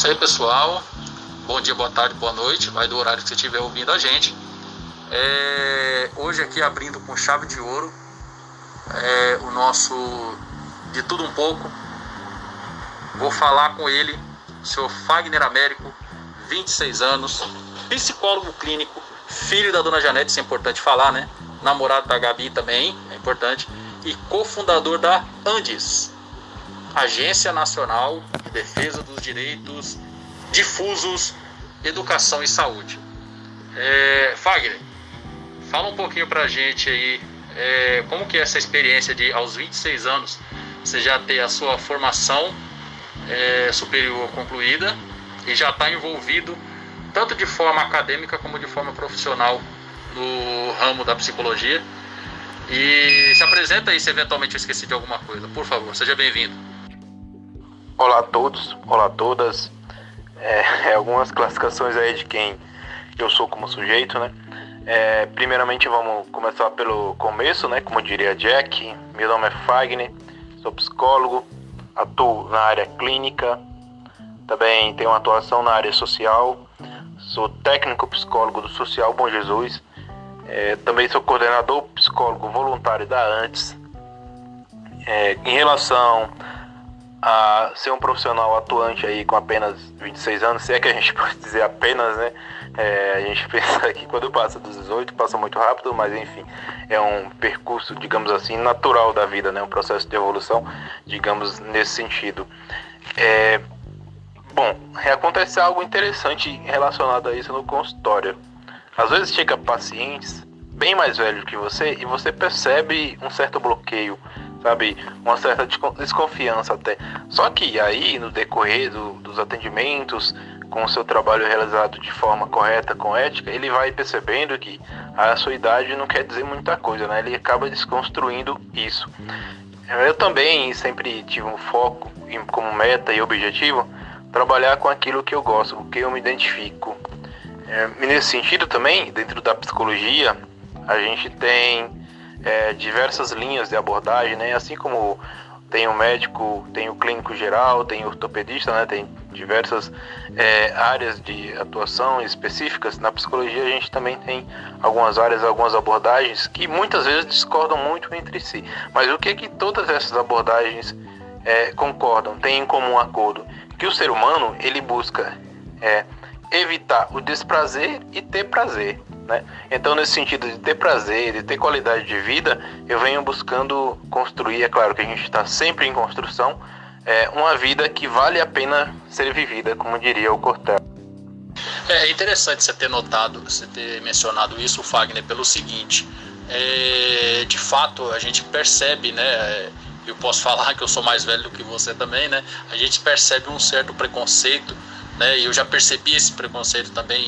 Isso aí, pessoal. Bom dia, boa tarde, boa noite. Vai do horário que você estiver ouvindo a gente. É, hoje aqui abrindo com chave de ouro é, o nosso de tudo um pouco. Vou falar com ele, o senhor Fagner Américo, 26 anos, psicólogo clínico, filho da dona Janete, isso é importante falar, né? Namorado da Gabi também, é importante, e cofundador da Andes, Agência Nacional de Defesa dos Direitos Difusos, Educação e Saúde. É, Fagner, fala um pouquinho pra gente aí é, como que é essa experiência de aos 26 anos você já ter a sua formação é, superior concluída e já está envolvido tanto de forma acadêmica como de forma profissional no ramo da psicologia. E se apresenta aí se eventualmente eu esqueci de alguma coisa. Por favor, seja bem-vindo. Olá a todos, olá a todas. É, algumas classificações aí de quem eu sou como sujeito, né? É, primeiramente vamos começar pelo começo, né? Como diria Jack, meu nome é Fagner, sou psicólogo, atuo na área clínica, também tenho atuação na área social, sou técnico psicólogo do Social Bom Jesus, é, também sou coordenador psicólogo voluntário da ANTES. É, em relação a ser um profissional atuante aí com apenas 26 anos, se é que a gente pode dizer apenas, né? É, a gente pensa que quando passa dos 18 passa muito rápido, mas enfim, é um percurso, digamos assim, natural da vida, né? Um processo de evolução, digamos, nesse sentido. É, bom, acontece algo interessante relacionado a isso no consultório. Às vezes chega pacientes bem mais velhos que você e você percebe um certo bloqueio sabe? Uma certa desconfiança até. Só que aí, no decorrer do, dos atendimentos, com o seu trabalho realizado de forma correta, com ética, ele vai percebendo que a sua idade não quer dizer muita coisa, né? Ele acaba desconstruindo isso. Eu também sempre tive um foco como meta e objetivo trabalhar com aquilo que eu gosto, com que eu me identifico. É, nesse sentido também, dentro da psicologia, a gente tem é, diversas linhas de abordagem, né? Assim como tem o médico, tem o clínico geral, tem o ortopedista, né? Tem diversas é, áreas de atuação específicas. Na psicologia a gente também tem algumas áreas, algumas abordagens que muitas vezes discordam muito entre si. Mas o que que todas essas abordagens é, concordam, têm em comum acordo? Que o ser humano ele busca é, evitar o desprazer e ter prazer. Né? Então, nesse sentido de ter prazer, de ter qualidade de vida, eu venho buscando construir, é claro que a gente está sempre em construção, é, uma vida que vale a pena ser vivida, como diria o Cortella. É interessante você ter notado, você ter mencionado isso, Fagner, pelo seguinte: é, de fato a gente percebe, né? Eu posso falar que eu sou mais velho do que você também, né? A gente percebe um certo preconceito, né? E eu já percebi esse preconceito também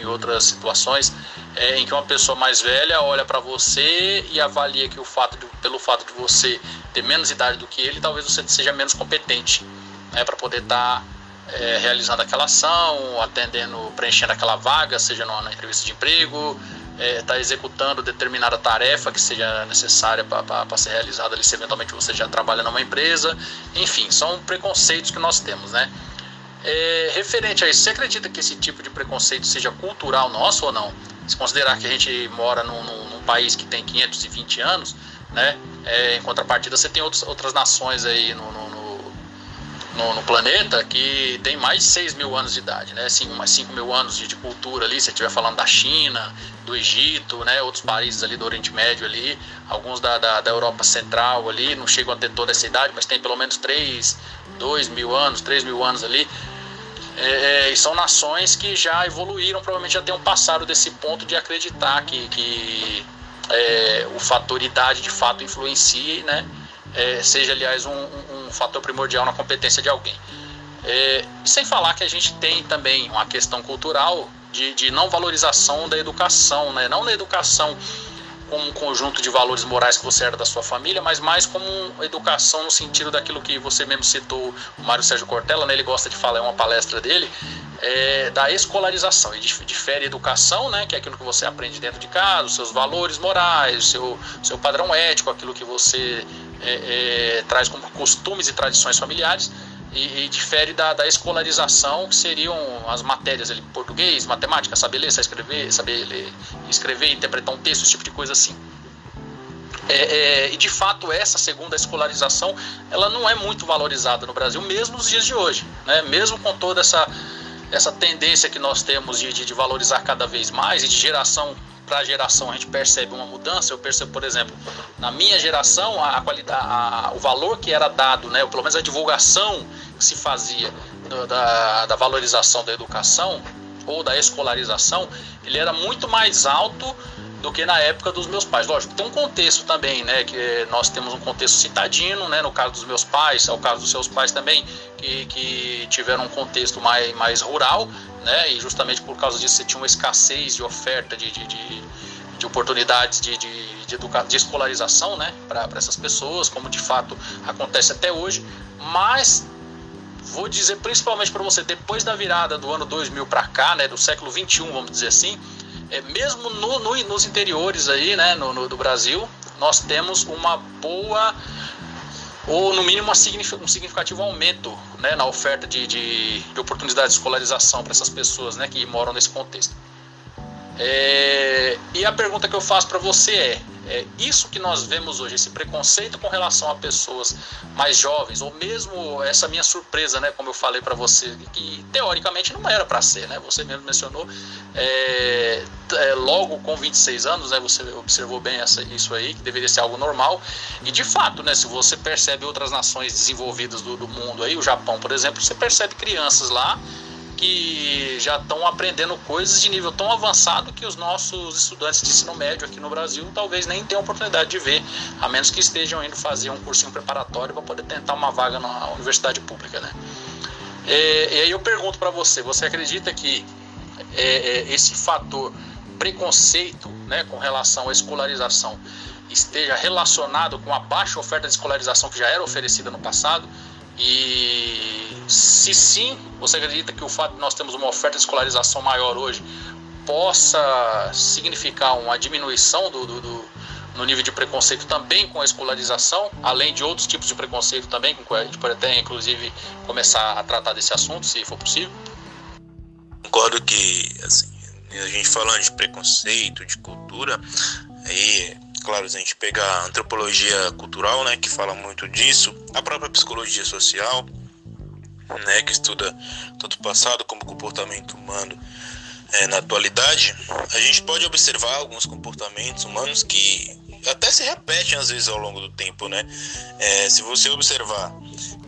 em, outras situações é, em que uma pessoa mais velha olha para você e avalia que o fato de, pelo fato de você ter menos idade do que ele, talvez você seja menos competente né, para poder estar tá, é, realizando aquela ação, atendendo, preenchendo aquela vaga, seja numa, entrevista de emprego, está é, tá executando determinada tarefa que seja necessária para ser realizada ali, se eventualmente você já trabalha numa empresa. Enfim, são preconceitos que nós temos, né? É, referente a isso, você acredita que esse tipo de preconceito seja cultural nosso ou não? Se considerar que a gente mora num, num, num país que tem 520 anos, né? É, em contrapartida, você tem outros, outras nações aí no, no, no, no, planeta que tem mais de 6 mil anos de idade, né? Assim, mais 5 mil anos de, de cultura ali, se estiver falando da China, do Egito, né? Outros países ali do Oriente Médio ali, alguns da, da, da Europa Central ali, não chegam a ter toda essa idade, mas tem pelo menos 3, 2 mil anos, 3 mil anos ali. É, é, e são nações que já evoluíram, provavelmente já tenham passado desse ponto de acreditar que, que é, o fator idade de fato influencia, né? É, seja, aliás, um, um, fator primordial na competência de alguém. É, sem falar que a gente tem também uma questão cultural de, de não valorização da educação, né? não da educação como um conjunto de valores morais que você herda da sua família, mas mais como educação no sentido daquilo que você mesmo citou, o Mário Sérgio Cortella, né, ele gosta de falar, é uma palestra dele, é, da escolarização. E difere educação, né, que é aquilo que você aprende dentro de casa, os seus valores morais, o seu, seu padrão ético, aquilo que você é, é, traz como costumes e tradições familiares, e, e difere da, da, escolarização, que seriam as matérias ali, português, matemática, saber ler, saber escrever, saber ler, escrever, interpretar um texto, esse tipo de coisa assim. É, é, e de fato essa segunda escolarização ela não é muito valorizada no Brasil mesmo nos dias de hoje, né? mesmo com toda essa, essa tendência que nós temos de, de, de valorizar cada vez mais e de geração para geração a gente percebe uma mudança. Eu percebo, por exemplo, na minha geração a, qualidade, a, o valor que era dado, né, ou pelo menos a divulgação que se fazia do, da, da valorização da educação ou da escolarização, ele era muito mais alto do que na época dos meus pais. Lógico, tem um contexto também, né? Que nós temos um contexto citadino, né? No caso dos meus pais, é o caso dos seus pais também, que, que tiveram um contexto mais, mais rural, né? E justamente por causa disso você tinha uma escassez de oferta de, de, de, de oportunidades de, de, de, educa... de escolarização, né? Para essas pessoas, como de fato acontece até hoje. Mas vou dizer principalmente para você, depois da virada do ano 2000 para cá, né? Do século 21, vamos dizer assim é, mesmo no, no, nos interiores aí, né, no, no, do Brasil, nós temos uma boa ou no mínimo um significativo aumento né, na oferta de, de, de oportunidades de escolarização para essas pessoas né, que moram nesse contexto. É, e a pergunta que eu faço para você é: é, isso que nós vemos hoje, esse preconceito com relação a pessoas mais jovens, ou mesmo essa minha surpresa, né, como eu falei para você, que teoricamente não era para ser, né, você mesmo mencionou, é, é, logo com 26 anos, né, você observou bem essa, isso aí, que deveria ser algo normal, e de fato, né, se você percebe outras nações desenvolvidas do, do mundo, aí, o Japão, por exemplo, você percebe crianças lá que já estão aprendendo coisas de nível tão avançado que os nossos estudantes de ensino médio aqui no Brasil talvez nem tenham oportunidade de ver, a menos que estejam indo fazer um cursinho preparatório para poder tentar uma vaga na universidade pública, né? E, e aí eu pergunto para você, você acredita que é, é, esse fator preconceito, né, com relação à escolarização esteja relacionado com a baixa oferta de escolarização que já era oferecida no passado? E se sim, você acredita que o fato de nós termos uma oferta de escolarização maior hoje possa significar uma diminuição do, do, do, no nível de preconceito também com a escolarização, além de outros tipos de preconceito também, com que a gente pode até inclusive começar a tratar desse assunto, se for possível? Concordo que assim, a gente falando de preconceito, de cultura, aí claro, se a gente pegar a antropologia cultural, né, que fala muito disso, a própria psicologia social, né, que estuda tanto o passado como o comportamento humano é, na atualidade, a gente pode observar alguns comportamentos humanos que até se repetem às vezes ao longo do tempo, né? É, se você observar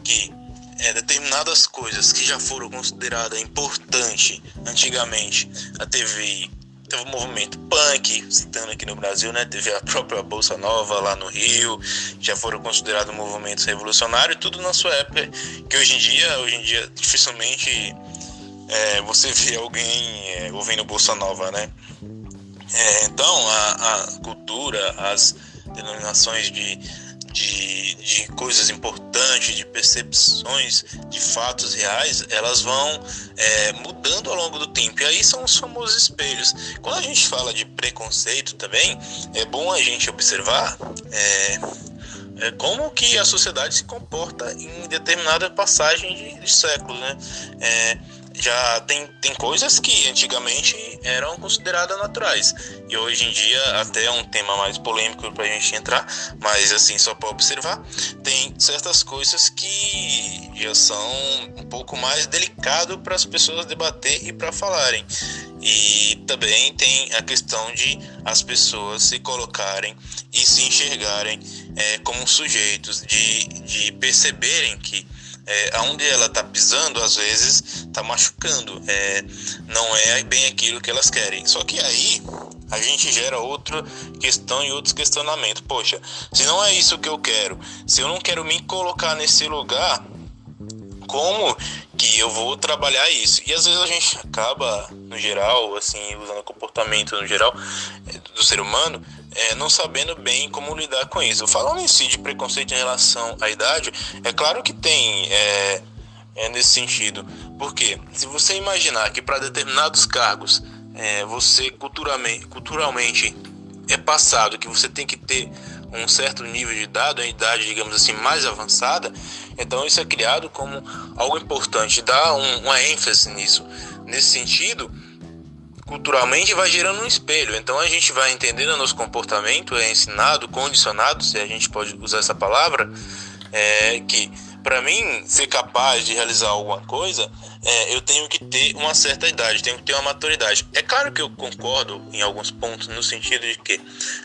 que é, determinadas coisas que já foram consideradas importantes antigamente, a TV teve o movimento punk, citando aqui no Brasil, né? Teve a própria Bolsa Nova lá no Rio, já foram considerados movimentos revolucionários, tudo na sua época, que hoje em dia, hoje em dia dificilmente é, você vê alguém é, ouvindo Bolsa Nova, né? É, então, a, a cultura, as denominações de de, de coisas importantes, de percepções de fatos reais, elas vão é, mudando ao longo do tempo. E aí são os famosos espelhos. Quando a gente fala de preconceito também, é bom a gente observar é, é como que a sociedade se comporta em determinada passagem de, de séculos, né? É, já tem, tem coisas que antigamente eram consideradas naturais. E hoje em dia até é um tema mais polêmico para a gente entrar, mas assim só para observar tem certas coisas que já são um pouco mais delicado para as pessoas debater e para falarem. E também tem a questão de as pessoas se colocarem e se enxergarem é, como sujeitos de, de perceberem que é, aonde ela está pisando, às vezes está machucando. É, não é bem aquilo que elas querem. Só que aí a gente gera outra questão e outros questionamentos. Poxa, se não é isso que eu quero, se eu não quero me colocar nesse lugar, como que eu vou trabalhar isso? E às vezes a gente acaba, no geral, assim, usando o comportamento no geral é, do ser humano, é, não sabendo bem como lidar com isso. Falando em si de preconceito em relação à idade, é claro que tem é, é nesse sentido. Porque se você imaginar que para determinados cargos é, você culturalmente, culturalmente é passado que você tem que ter um certo nível de idade, uma idade, digamos assim, mais avançada, então isso é criado como algo importante, dá um, uma ênfase nisso. Nesse sentido, culturalmente vai gerando um espelho. Então a gente vai entendendo nosso comportamento, é ensinado, condicionado, se a gente pode usar essa palavra, é que para mim ser capaz de realizar alguma coisa, é, eu tenho que ter uma certa idade, tenho que ter uma maturidade. É claro que eu concordo em alguns pontos no sentido de que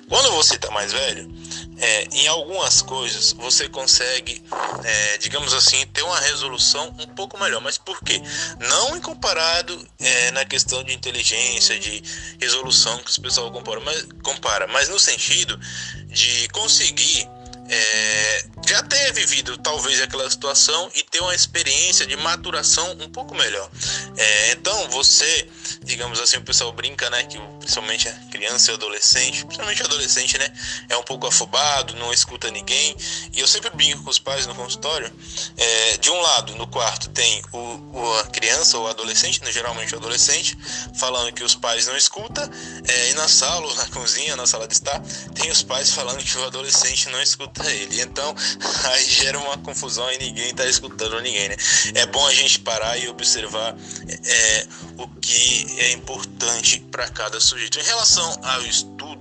quando você está mais velho, é, em algumas coisas você consegue, é, digamos assim, ter uma resolução um pouco melhor. Mas por quê? Não em comparado é, na questão de inteligência, de resolução que os pessoal compara, mas, compara, mas no sentido de conseguir é, já ter vivido talvez aquela situação e ter uma experiência de maturação um pouco melhor. É, então você, digamos assim, o pessoal brinca, né, que principalmente a criança e adolescente, principalmente adolescente, né, é um pouco afobado, não escuta ninguém. E eu sempre brinco com os pais no consultório. É, de um lado, no quarto tem o, o, a criança ou adolescente, né, geralmente o adolescente, falando que os pais não escutam, é, e na sala ou na cozinha, na sala de estar, tem os pais falando que o adolescente não escuta ele. Então aí gera uma confusão e ninguém tá escutando ninguém, né? É bom a gente parar e observar é, o que é importante para cada sujeito. Em relação ao estudo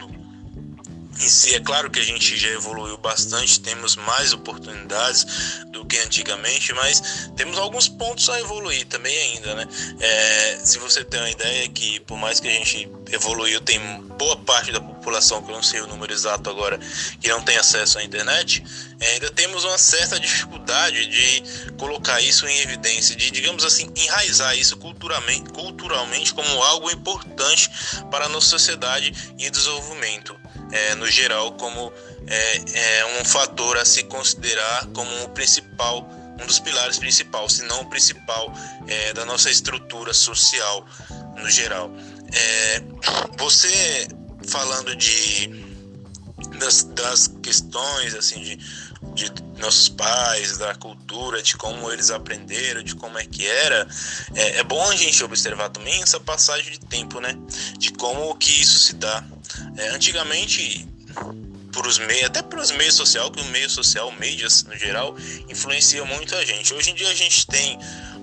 em si, é claro que a gente já evoluiu bastante, temos mais oportunidades do que antigamente, mas temos alguns pontos a evoluir também ainda, né? É, se você tem uma ideia que por mais que a gente evoluiu, tem boa parte da população, que eu não sei o número exato agora, que não tem acesso à internet, é, ainda temos uma certa dificuldade de colocar isso em evidência, de, digamos assim, enraizar isso culturalmente, culturalmente como algo importante para a nossa sociedade e desenvolvimento, é, no geral, como é, é um fator a se considerar como o principal um dos pilares principais, se não o principal é, da nossa estrutura social no geral. É, você falando de das, das questões assim de, de nossos pais, da cultura, de como eles aprenderam, de como é que era, é, é bom a gente observar também essa passagem de tempo, né? De como que isso se dá. É, antigamente por os meios, até pelos meios sociais, que o meio social, mídias no geral, influencia muito a gente. Hoje em dia a gente tem,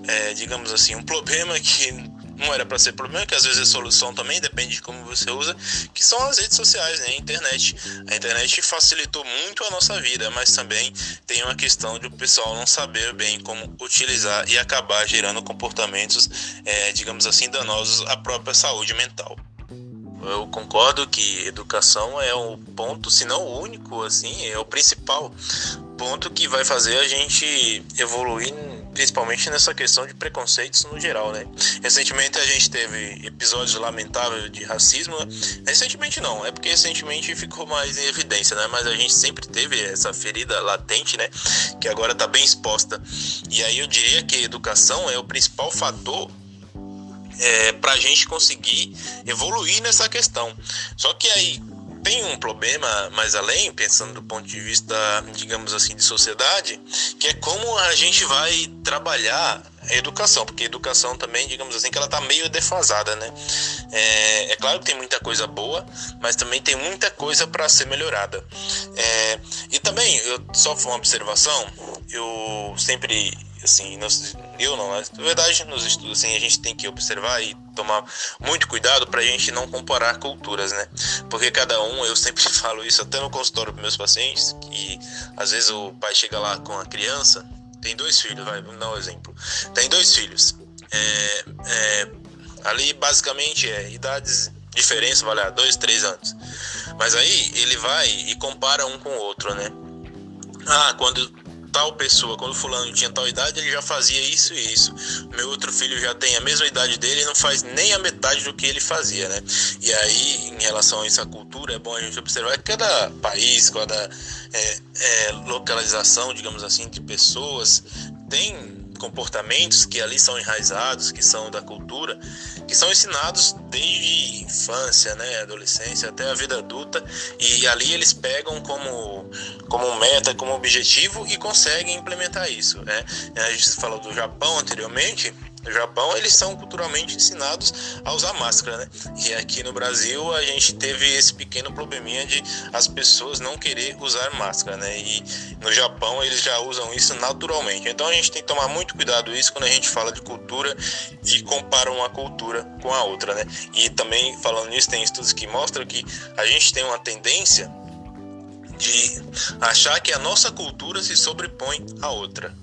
é, digamos assim, um problema que não era para ser problema, que às vezes é solução também, depende de como você usa, que são as redes sociais, né? A internet. A internet facilitou muito a nossa vida, mas também tem uma questão de o pessoal não saber bem como utilizar e acabar gerando comportamentos, é, digamos assim, danosos à própria saúde mental. Eu concordo que educação é um ponto, se não o único, assim, é o principal ponto que vai fazer a gente evoluir principalmente nessa questão de preconceitos no geral, né? Recentemente a gente teve episódios lamentáveis de racismo. Recentemente não, é porque recentemente ficou mais em evidência, né? Mas a gente sempre teve essa ferida latente, né? Que agora está bem exposta. E aí eu diria que educação é o principal fator é, para a gente conseguir evoluir nessa questão. Só que aí tem um problema mais além, pensando do ponto de vista, digamos assim, de sociedade, que é como a gente vai trabalhar a educação, porque a educação também, digamos assim, que ela está meio defasada, né? É, é, claro que tem muita coisa boa, mas também tem muita coisa para ser melhorada. É, e também, eu, só uma observação, eu sempre assim, eu não, mas na verdade nos estudos assim, a gente tem que observar e tomar muito cuidado para a gente não comparar culturas, né? Porque cada um, eu sempre falo isso até no consultório para meus pacientes, que às vezes o pai chega lá com a criança, tem dois filhos, vai, vamos dar um exemplo, tem dois filhos, é, é, ali basicamente é idades diferença, vale lá, dois, três anos, mas aí ele vai e compara um com o outro, né? Ah, quando tal pessoa, quando fulano tinha tal idade, ele já fazia isso e isso. Meu outro filho já tem a mesma idade dele e não faz nem a metade do que ele fazia, né? E aí, em relação a essa cultura, é bom a gente observar que cada país, cada é, é, localização, digamos assim, de pessoas tem comportamentos que ali são enraizados, que são da cultura, que são ensinados desde infância, né, adolescência até a vida adulta, e ali eles pegam como como meta, como objetivo e conseguem implementar isso, né? A gente falou do Japão anteriormente, no Japão, eles são culturalmente ensinados a usar máscara, né? E aqui no Brasil a gente teve esse pequeno probleminha de as pessoas não querer usar máscara, né? E no Japão eles já usam isso naturalmente. Então a gente tem que tomar muito cuidado isso quando a gente fala de cultura e compara uma cultura com a outra, né? E também falando nisso tem estudos que mostram que a gente tem uma tendência de achar que a nossa cultura se sobrepõe à outra.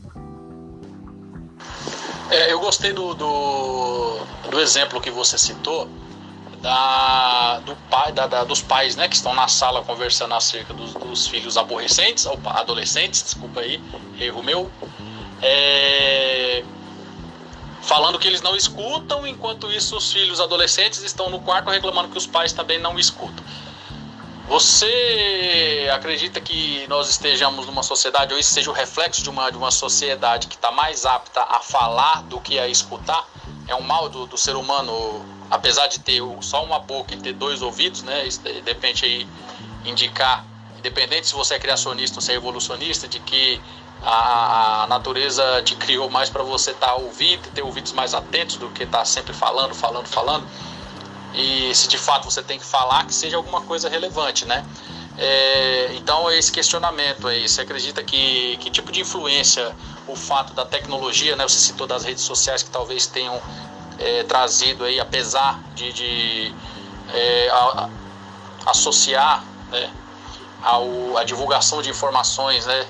É, eu gostei do, do, do, exemplo que você citou da, do pai, da, da, dos pais né, que estão na sala conversando acerca dos, dos filhos aborrecentes, ou adolescentes, desculpa aí, erro meu, é, falando que eles não escutam, enquanto isso os filhos adolescentes estão no quarto reclamando que os pais também não escutam. Você acredita que nós estejamos numa sociedade, ou isso seja o reflexo de uma, de uma sociedade que está mais apta a falar do que a escutar? É um mal do, do ser humano, apesar de ter só uma boca e ter dois ouvidos, né? Isso depende aí indicar, independente se você é criacionista ou se é evolucionista, de que a, a natureza te criou mais para você estar tá ouvindo, ter ouvidos mais atentos do que estar tá sempre falando, falando, falando e se de fato você tem que falar, que seja alguma coisa relevante, né? É, então, esse questionamento aí, você acredita que que tipo de influência o fato da tecnologia, né? Você citou das redes sociais que talvez tenham é, trazido aí, apesar de, de é, a, a, associar né, ao, a divulgação de informações, né?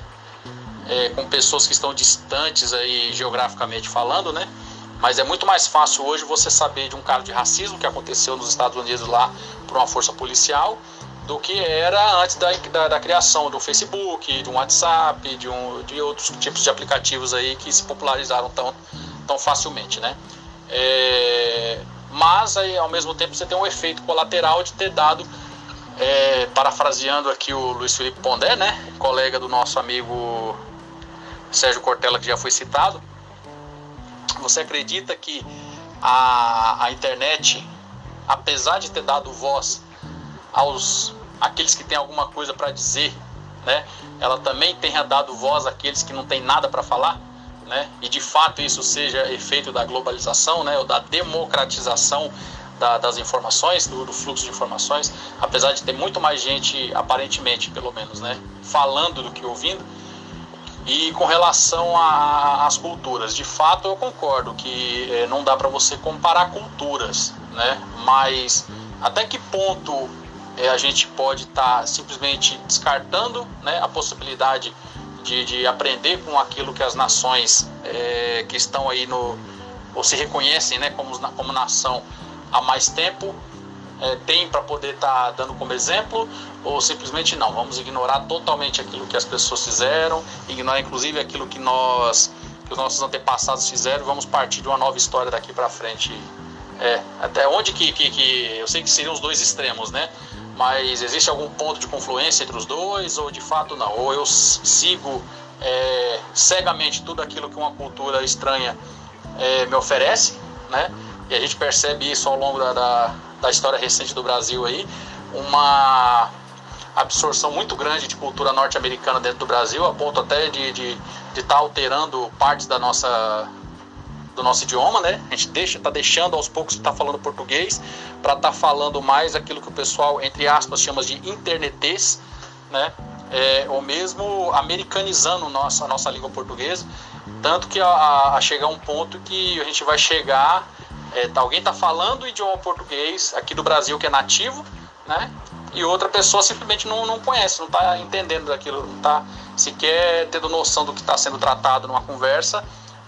É, com pessoas que estão distantes aí geograficamente falando, né? Mas é muito mais fácil hoje você saber de um caso de racismo que aconteceu nos Estados Unidos lá por uma força policial do que era antes da, da, da, criação do Facebook, de um WhatsApp, de, um, de outros tipos de aplicativos aí que se popularizaram tão, tão facilmente, né? É, mas aí, ao mesmo tempo você tem um efeito colateral de ter dado, é, parafraseando aqui o Luiz Felipe Pondé, né? Colega do nosso amigo Sérgio Cortella que já foi citado, você acredita que a, a internet, apesar de ter dado voz aos aqueles que têm alguma coisa para dizer, né, ela também tenha dado voz àqueles que não têm nada para falar? Né? E de fato isso seja efeito da globalização, né, ou da democratização da, das informações, do, do, fluxo de informações, apesar de ter muito mais gente, aparentemente, pelo menos, né, falando do que ouvindo, e com relação às culturas, de fato eu concordo que é, não dá para você comparar culturas, né? Mas até que ponto é, a gente pode estar tá simplesmente descartando né, a possibilidade de, de, aprender com aquilo que as nações é, que estão aí no ou se reconhecem né, como, como nação há mais tempo é, tem para poder estar tá dando como exemplo, ou simplesmente não, vamos ignorar totalmente aquilo que as pessoas fizeram, ignorar inclusive aquilo que nós, que os nossos antepassados fizeram, vamos partir de uma nova história daqui para frente. É, até onde que, que, que, eu sei que seriam os dois extremos, né? Mas existe algum ponto de confluência entre os dois ou de fato não? Ou eu sigo é, cegamente tudo aquilo que uma cultura estranha é, me oferece, né? E a gente percebe isso ao longo da, da da história recente do Brasil aí, uma absorção muito grande de cultura norte-americana dentro do Brasil, a ponto até de estar de, de tá alterando partes da nossa do nosso idioma, né? A gente deixa, tá deixando aos poucos de estar tá falando português para estar tá falando mais aquilo que o pessoal, entre aspas, chama de internetês, né? É, ou mesmo americanizando nossa, a nossa língua portuguesa, tanto que a, a chegar um ponto que a gente vai chegar é, tá, alguém está falando o idioma português aqui do Brasil que é nativo, né? E outra pessoa simplesmente não, não conhece, não está entendendo daquilo, não está sequer tendo noção do que está sendo tratado numa conversa,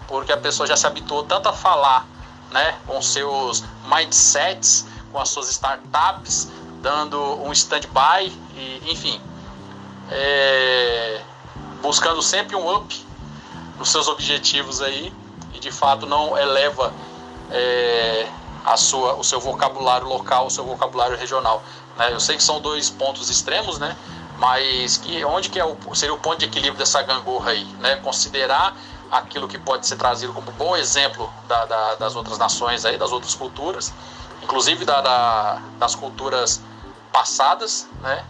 porque a pessoa já se habituou tanto a falar, né? Com seus mindsets, com as suas startups, dando um stand-by, e, enfim, é, buscando sempre um up nos seus objetivos aí, e de fato não eleva é, a sua, o seu vocabulário local, o seu vocabulário regional. Né? Eu sei que são dois pontos extremos, né? mas que, onde que é o, seria o ponto de equilíbrio dessa gangorra aí? Né? Considerar aquilo que pode ser trazido como bom exemplo da, da, das outras nações, aí, das outras culturas, inclusive da, das culturas passadas, né?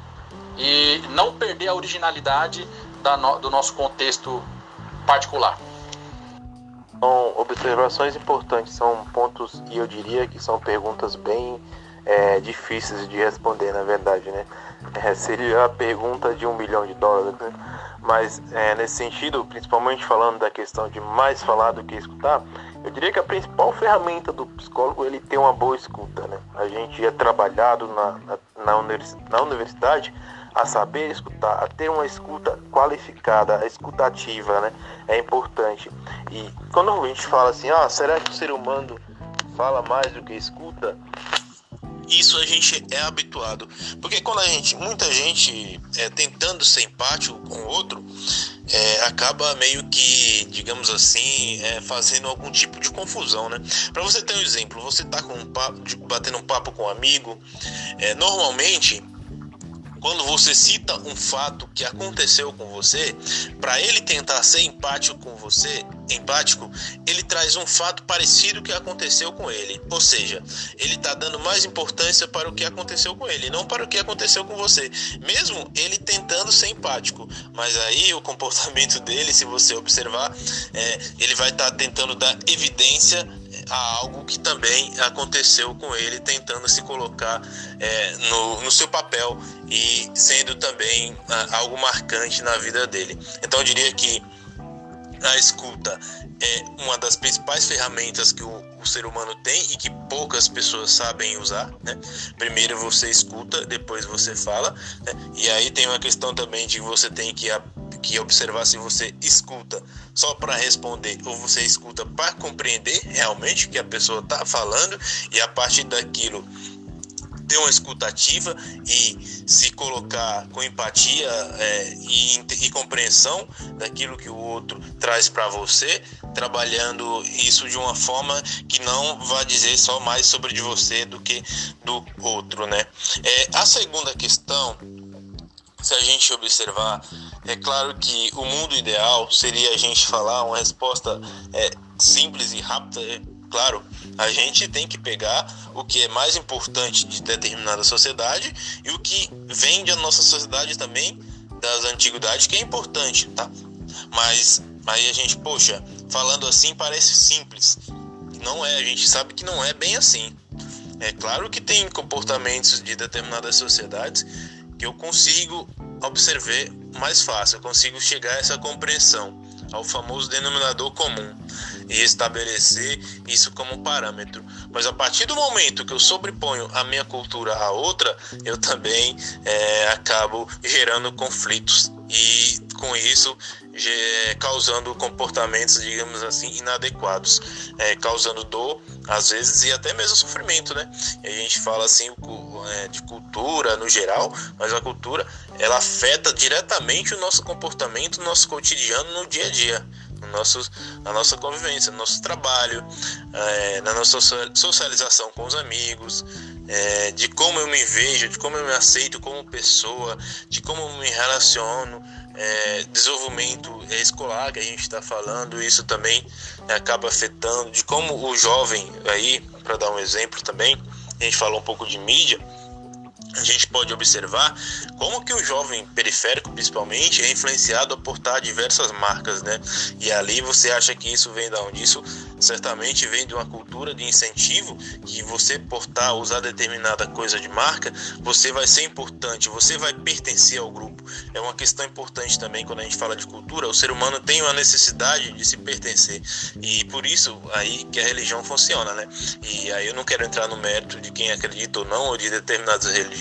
e não perder a originalidade no, do nosso contexto particular. Observações importantes, são pontos e eu diria que são perguntas bem é, difíceis de responder, na verdade, né? É, seria a pergunta de um milhão de dólares, né? Mas é, nesse sentido, principalmente falando da questão de mais falar do que escutar, eu diria que a principal ferramenta do psicólogo ele tem uma boa escuta, né? A gente é trabalhado na, na, na universidade a saber escutar, a ter uma escuta qualificada, a escuta ativa, né? É importante. E quando a gente fala assim, ah, será que o ser humano fala mais do que escuta? Isso a gente é habituado, porque quando a gente, muita gente é, tentando ser empático com o outro, é, acaba meio que, digamos assim, é, fazendo algum tipo de confusão, né? Para você ter um exemplo, você tá com um papo, batendo um papo com um amigo, é, normalmente quando você cita um fato que aconteceu com você, para ele tentar ser empático com você, empático, ele traz um fato parecido que aconteceu com ele. Ou seja, ele está dando mais importância para o que aconteceu com ele, não para o que aconteceu com você. Mesmo ele tentando ser empático, mas aí o comportamento dele, se você observar, é, ele vai estar tá tentando dar evidência a algo que também aconteceu com ele, tentando se colocar é, no, no seu papel e sendo também ah, algo marcante na vida dele. Então eu diria que a escuta é uma das principais ferramentas que o, o ser humano tem e que poucas pessoas sabem usar. Né? Primeiro você escuta, depois você fala. Né? E aí tem uma questão também de você tem que, que observar se você escuta só para responder ou você escuta para compreender realmente o que a pessoa está falando e a partir daquilo ter uma escutativa e se colocar com empatia é, e, e, compreensão daquilo que o outro traz para você, trabalhando isso de uma forma que não vá dizer só mais sobre de você do que do outro, né? É, a segunda questão, se a gente observar, é claro que o mundo ideal seria a gente falar uma resposta é, simples e rápida Claro, a gente tem que pegar o que é mais importante de determinada sociedade e o que vem da nossa sociedade também, das antiguidades, que é importante, tá? Mas aí a gente, poxa, falando assim parece simples. Não é, a gente sabe que não é bem assim. É claro que tem comportamentos de determinadas sociedades que eu consigo observar mais fácil, eu consigo chegar a essa compreensão ao famoso denominador comum e estabelecer isso como parâmetro. Mas a partir do momento que eu sobreponho a minha cultura à outra, eu também é, acabo gerando conflitos e com isso causando comportamentos, digamos assim, inadequados, é, causando dor às vezes e até mesmo sofrimento, né? E a gente fala assim é, de cultura no geral, mas a cultura ela afeta diretamente o nosso comportamento, o nosso cotidiano no dia a dia no nosso, na nossa convivência, no nosso trabalho, é, na nossa socialização com os amigos, é, de como eu me vejo, de como eu me aceito como pessoa, de como eu me relaciono, é, desenvolvimento escolar que a gente está falando, isso também acaba afetando, de como o jovem aí, para dar um exemplo também, a gente falou um pouco de mídia, a gente pode observar como que o jovem periférico, principalmente, é influenciado a portar diversas marcas, né? E ali você acha que isso vem da onde? Isso certamente vem de uma cultura de incentivo que você portar, usar determinada coisa de marca, você vai ser importante, você vai pertencer ao grupo. É uma questão importante também quando a gente fala de cultura, o ser humano tem uma necessidade de se pertencer. E por isso aí que a religião funciona, né? E aí eu não quero entrar no mérito de quem acredita ou não, ou de determinadas religiões,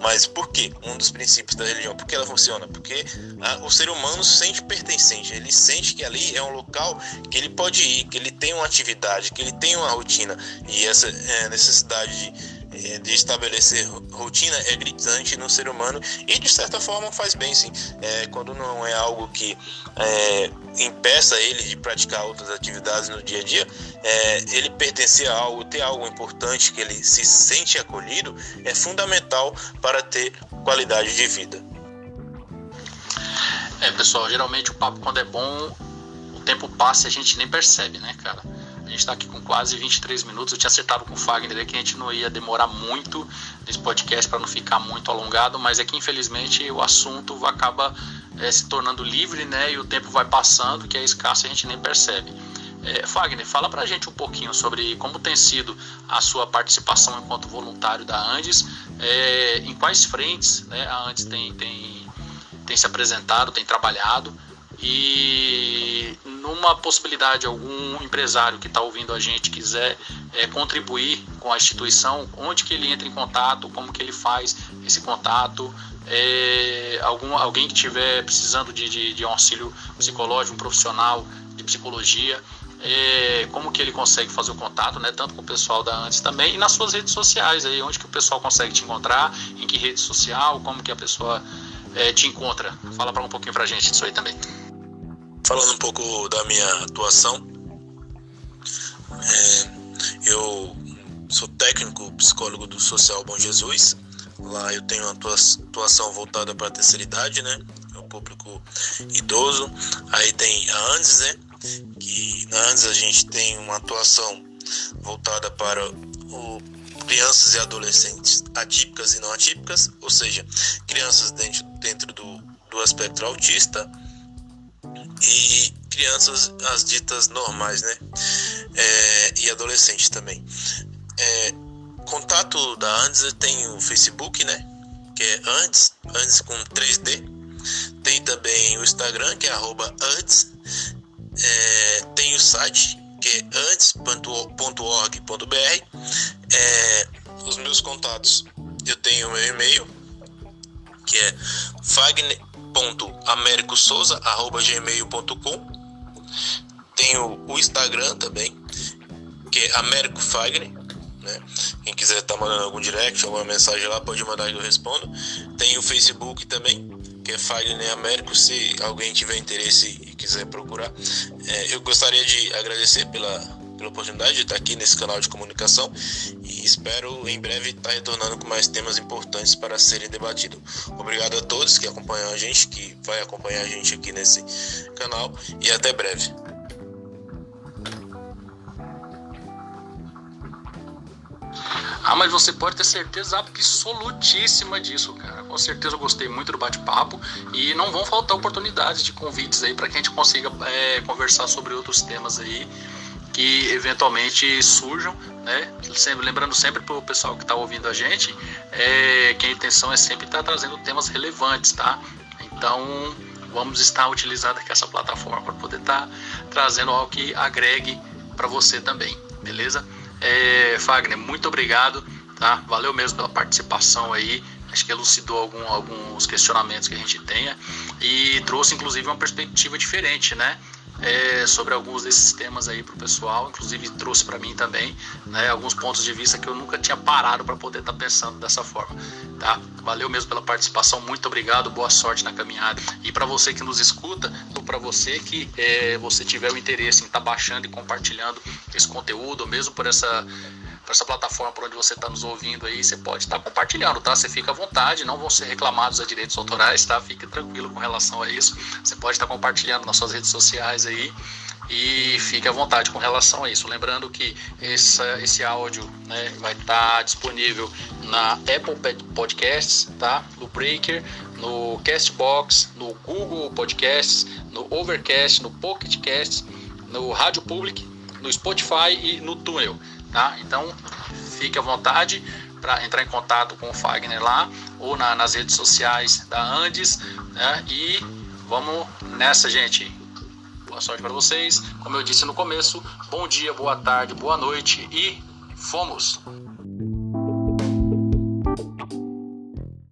mas por quê? Um dos princípios da religião, por que ela funciona? Porque a, o ser humano se sente pertencente, ele sente que ali é um local que ele pode ir, que ele tem uma atividade, que ele tem uma rotina e essa é, necessidade de, de, estabelecer rotina é gritante no ser humano e de certa forma faz bem sim é, quando não é algo que é, impeça ele de praticar outras atividades no dia a dia é, ele pertencer a algo ter algo importante que ele se sente acolhido é fundamental para ter qualidade de vida é pessoal geralmente o papo quando é bom tempo passa e a gente nem percebe, né, cara? A gente está aqui com quase 23 minutos. Eu tinha acertado com o Fagner que a gente não ia demorar muito nesse podcast para não ficar muito alongado, mas é que infelizmente o assunto acaba é, se tornando livre, né? E o tempo vai passando, que é escasso e a gente nem percebe. É, Fagner, fala para a gente um pouquinho sobre como tem sido a sua participação enquanto voluntário da Andes, é, em quais frentes né, a Andes tem, tem, tem se apresentado, tem trabalhado, e numa possibilidade, algum empresário que está ouvindo a gente quiser é, contribuir com a instituição, onde que ele entra em contato, como que ele faz esse contato, é, algum, alguém que estiver precisando de, de, de um auxílio psicológico, um profissional de psicologia, é, como que ele consegue fazer o contato, né, tanto com o pessoal da Antes também, e nas suas redes sociais, aí, onde que o pessoal consegue te encontrar, em que rede social, como que a pessoa é, te encontra. Fala para um pouquinho para a gente disso aí também. Falando um pouco da minha atuação, é, eu sou técnico psicólogo do Social Bom Jesus. Lá eu tenho uma atuação voltada para a terceira idade, né? É o público idoso. Aí tem a ANDES, né? Que na ANDES a gente tem uma atuação voltada para o crianças e adolescentes atípicas e não atípicas, ou seja, crianças dentro, dentro do, do autista e crianças as ditas normais, né? É, e adolescentes também. É, contato da Andes tem o Facebook, né? Que é Andes, Andes com 3D. Tem também o Instagram, que é arroba Andes. É, tem o site, que é antes.org.br. É, os meus contatos, eu tenho o meu e-mail, que é fagner americosouza@gmail.com. Tenho o Instagram também, que é Américo Fagner, né? Quem quiser estar tá mandando algum direct, alguma mensagem lá, pode mandar que eu respondo. Tem o Facebook também, que é Fagner Américo, se alguém tiver interesse e quiser procurar. É, eu gostaria de agradecer pela pela oportunidade de estar aqui nesse canal de comunicação e espero em breve estar retornando com mais temas importantes para serem debatidos. Obrigado a todos que acompanham a gente, que vai acompanhar a gente aqui nesse canal e até breve. Ah, mas você pode ter certeza absolutíssima disso, cara. Com certeza eu gostei muito do bate-papo e não vão faltar oportunidades de convites aí para que a gente consiga é, conversar sobre outros temas aí que eventualmente surjam, né? Lembrando sempre para o pessoal que está ouvindo a gente, é, que a intenção é sempre estar tá trazendo temas relevantes, tá? Então vamos estar utilizando aqui essa plataforma para poder estar tá trazendo algo que agregue para você também, beleza? É, Fagner, muito obrigado, tá? Valeu mesmo pela participação aí. Acho que elucidou algum, alguns questionamentos que a gente tenha e trouxe inclusive uma perspectiva diferente, né? É, sobre alguns desses temas aí para o pessoal, inclusive trouxe para mim também né, alguns pontos de vista que eu nunca tinha parado para poder estar tá pensando dessa forma. Tá? Valeu mesmo pela participação, muito obrigado, boa sorte na caminhada. E para você que nos escuta, ou para você que é, você tiver o interesse em estar tá baixando e compartilhando esse conteúdo, ou mesmo por essa para essa plataforma por onde você está nos ouvindo aí, você pode estar tá compartilhando, tá? Você fica à vontade, não vão ser reclamados a direitos autorais, tá? Fique tranquilo com relação a isso. Você pode estar tá compartilhando nas suas redes sociais aí e fique à vontade com relação a isso. Lembrando que essa, esse áudio né, vai estar tá disponível na Apple Podcasts, tá? no Breaker, no Castbox, no Google Podcasts, no Overcast, no Pocket Cast, no Rádio Public, no Spotify e no Tunnel. Tá? Então, fique à vontade para entrar em contato com o Fagner lá ou na, nas redes sociais da Andes. Né? E vamos nessa, gente. Boa sorte para vocês. Como eu disse no começo, bom dia, boa tarde, boa noite e fomos!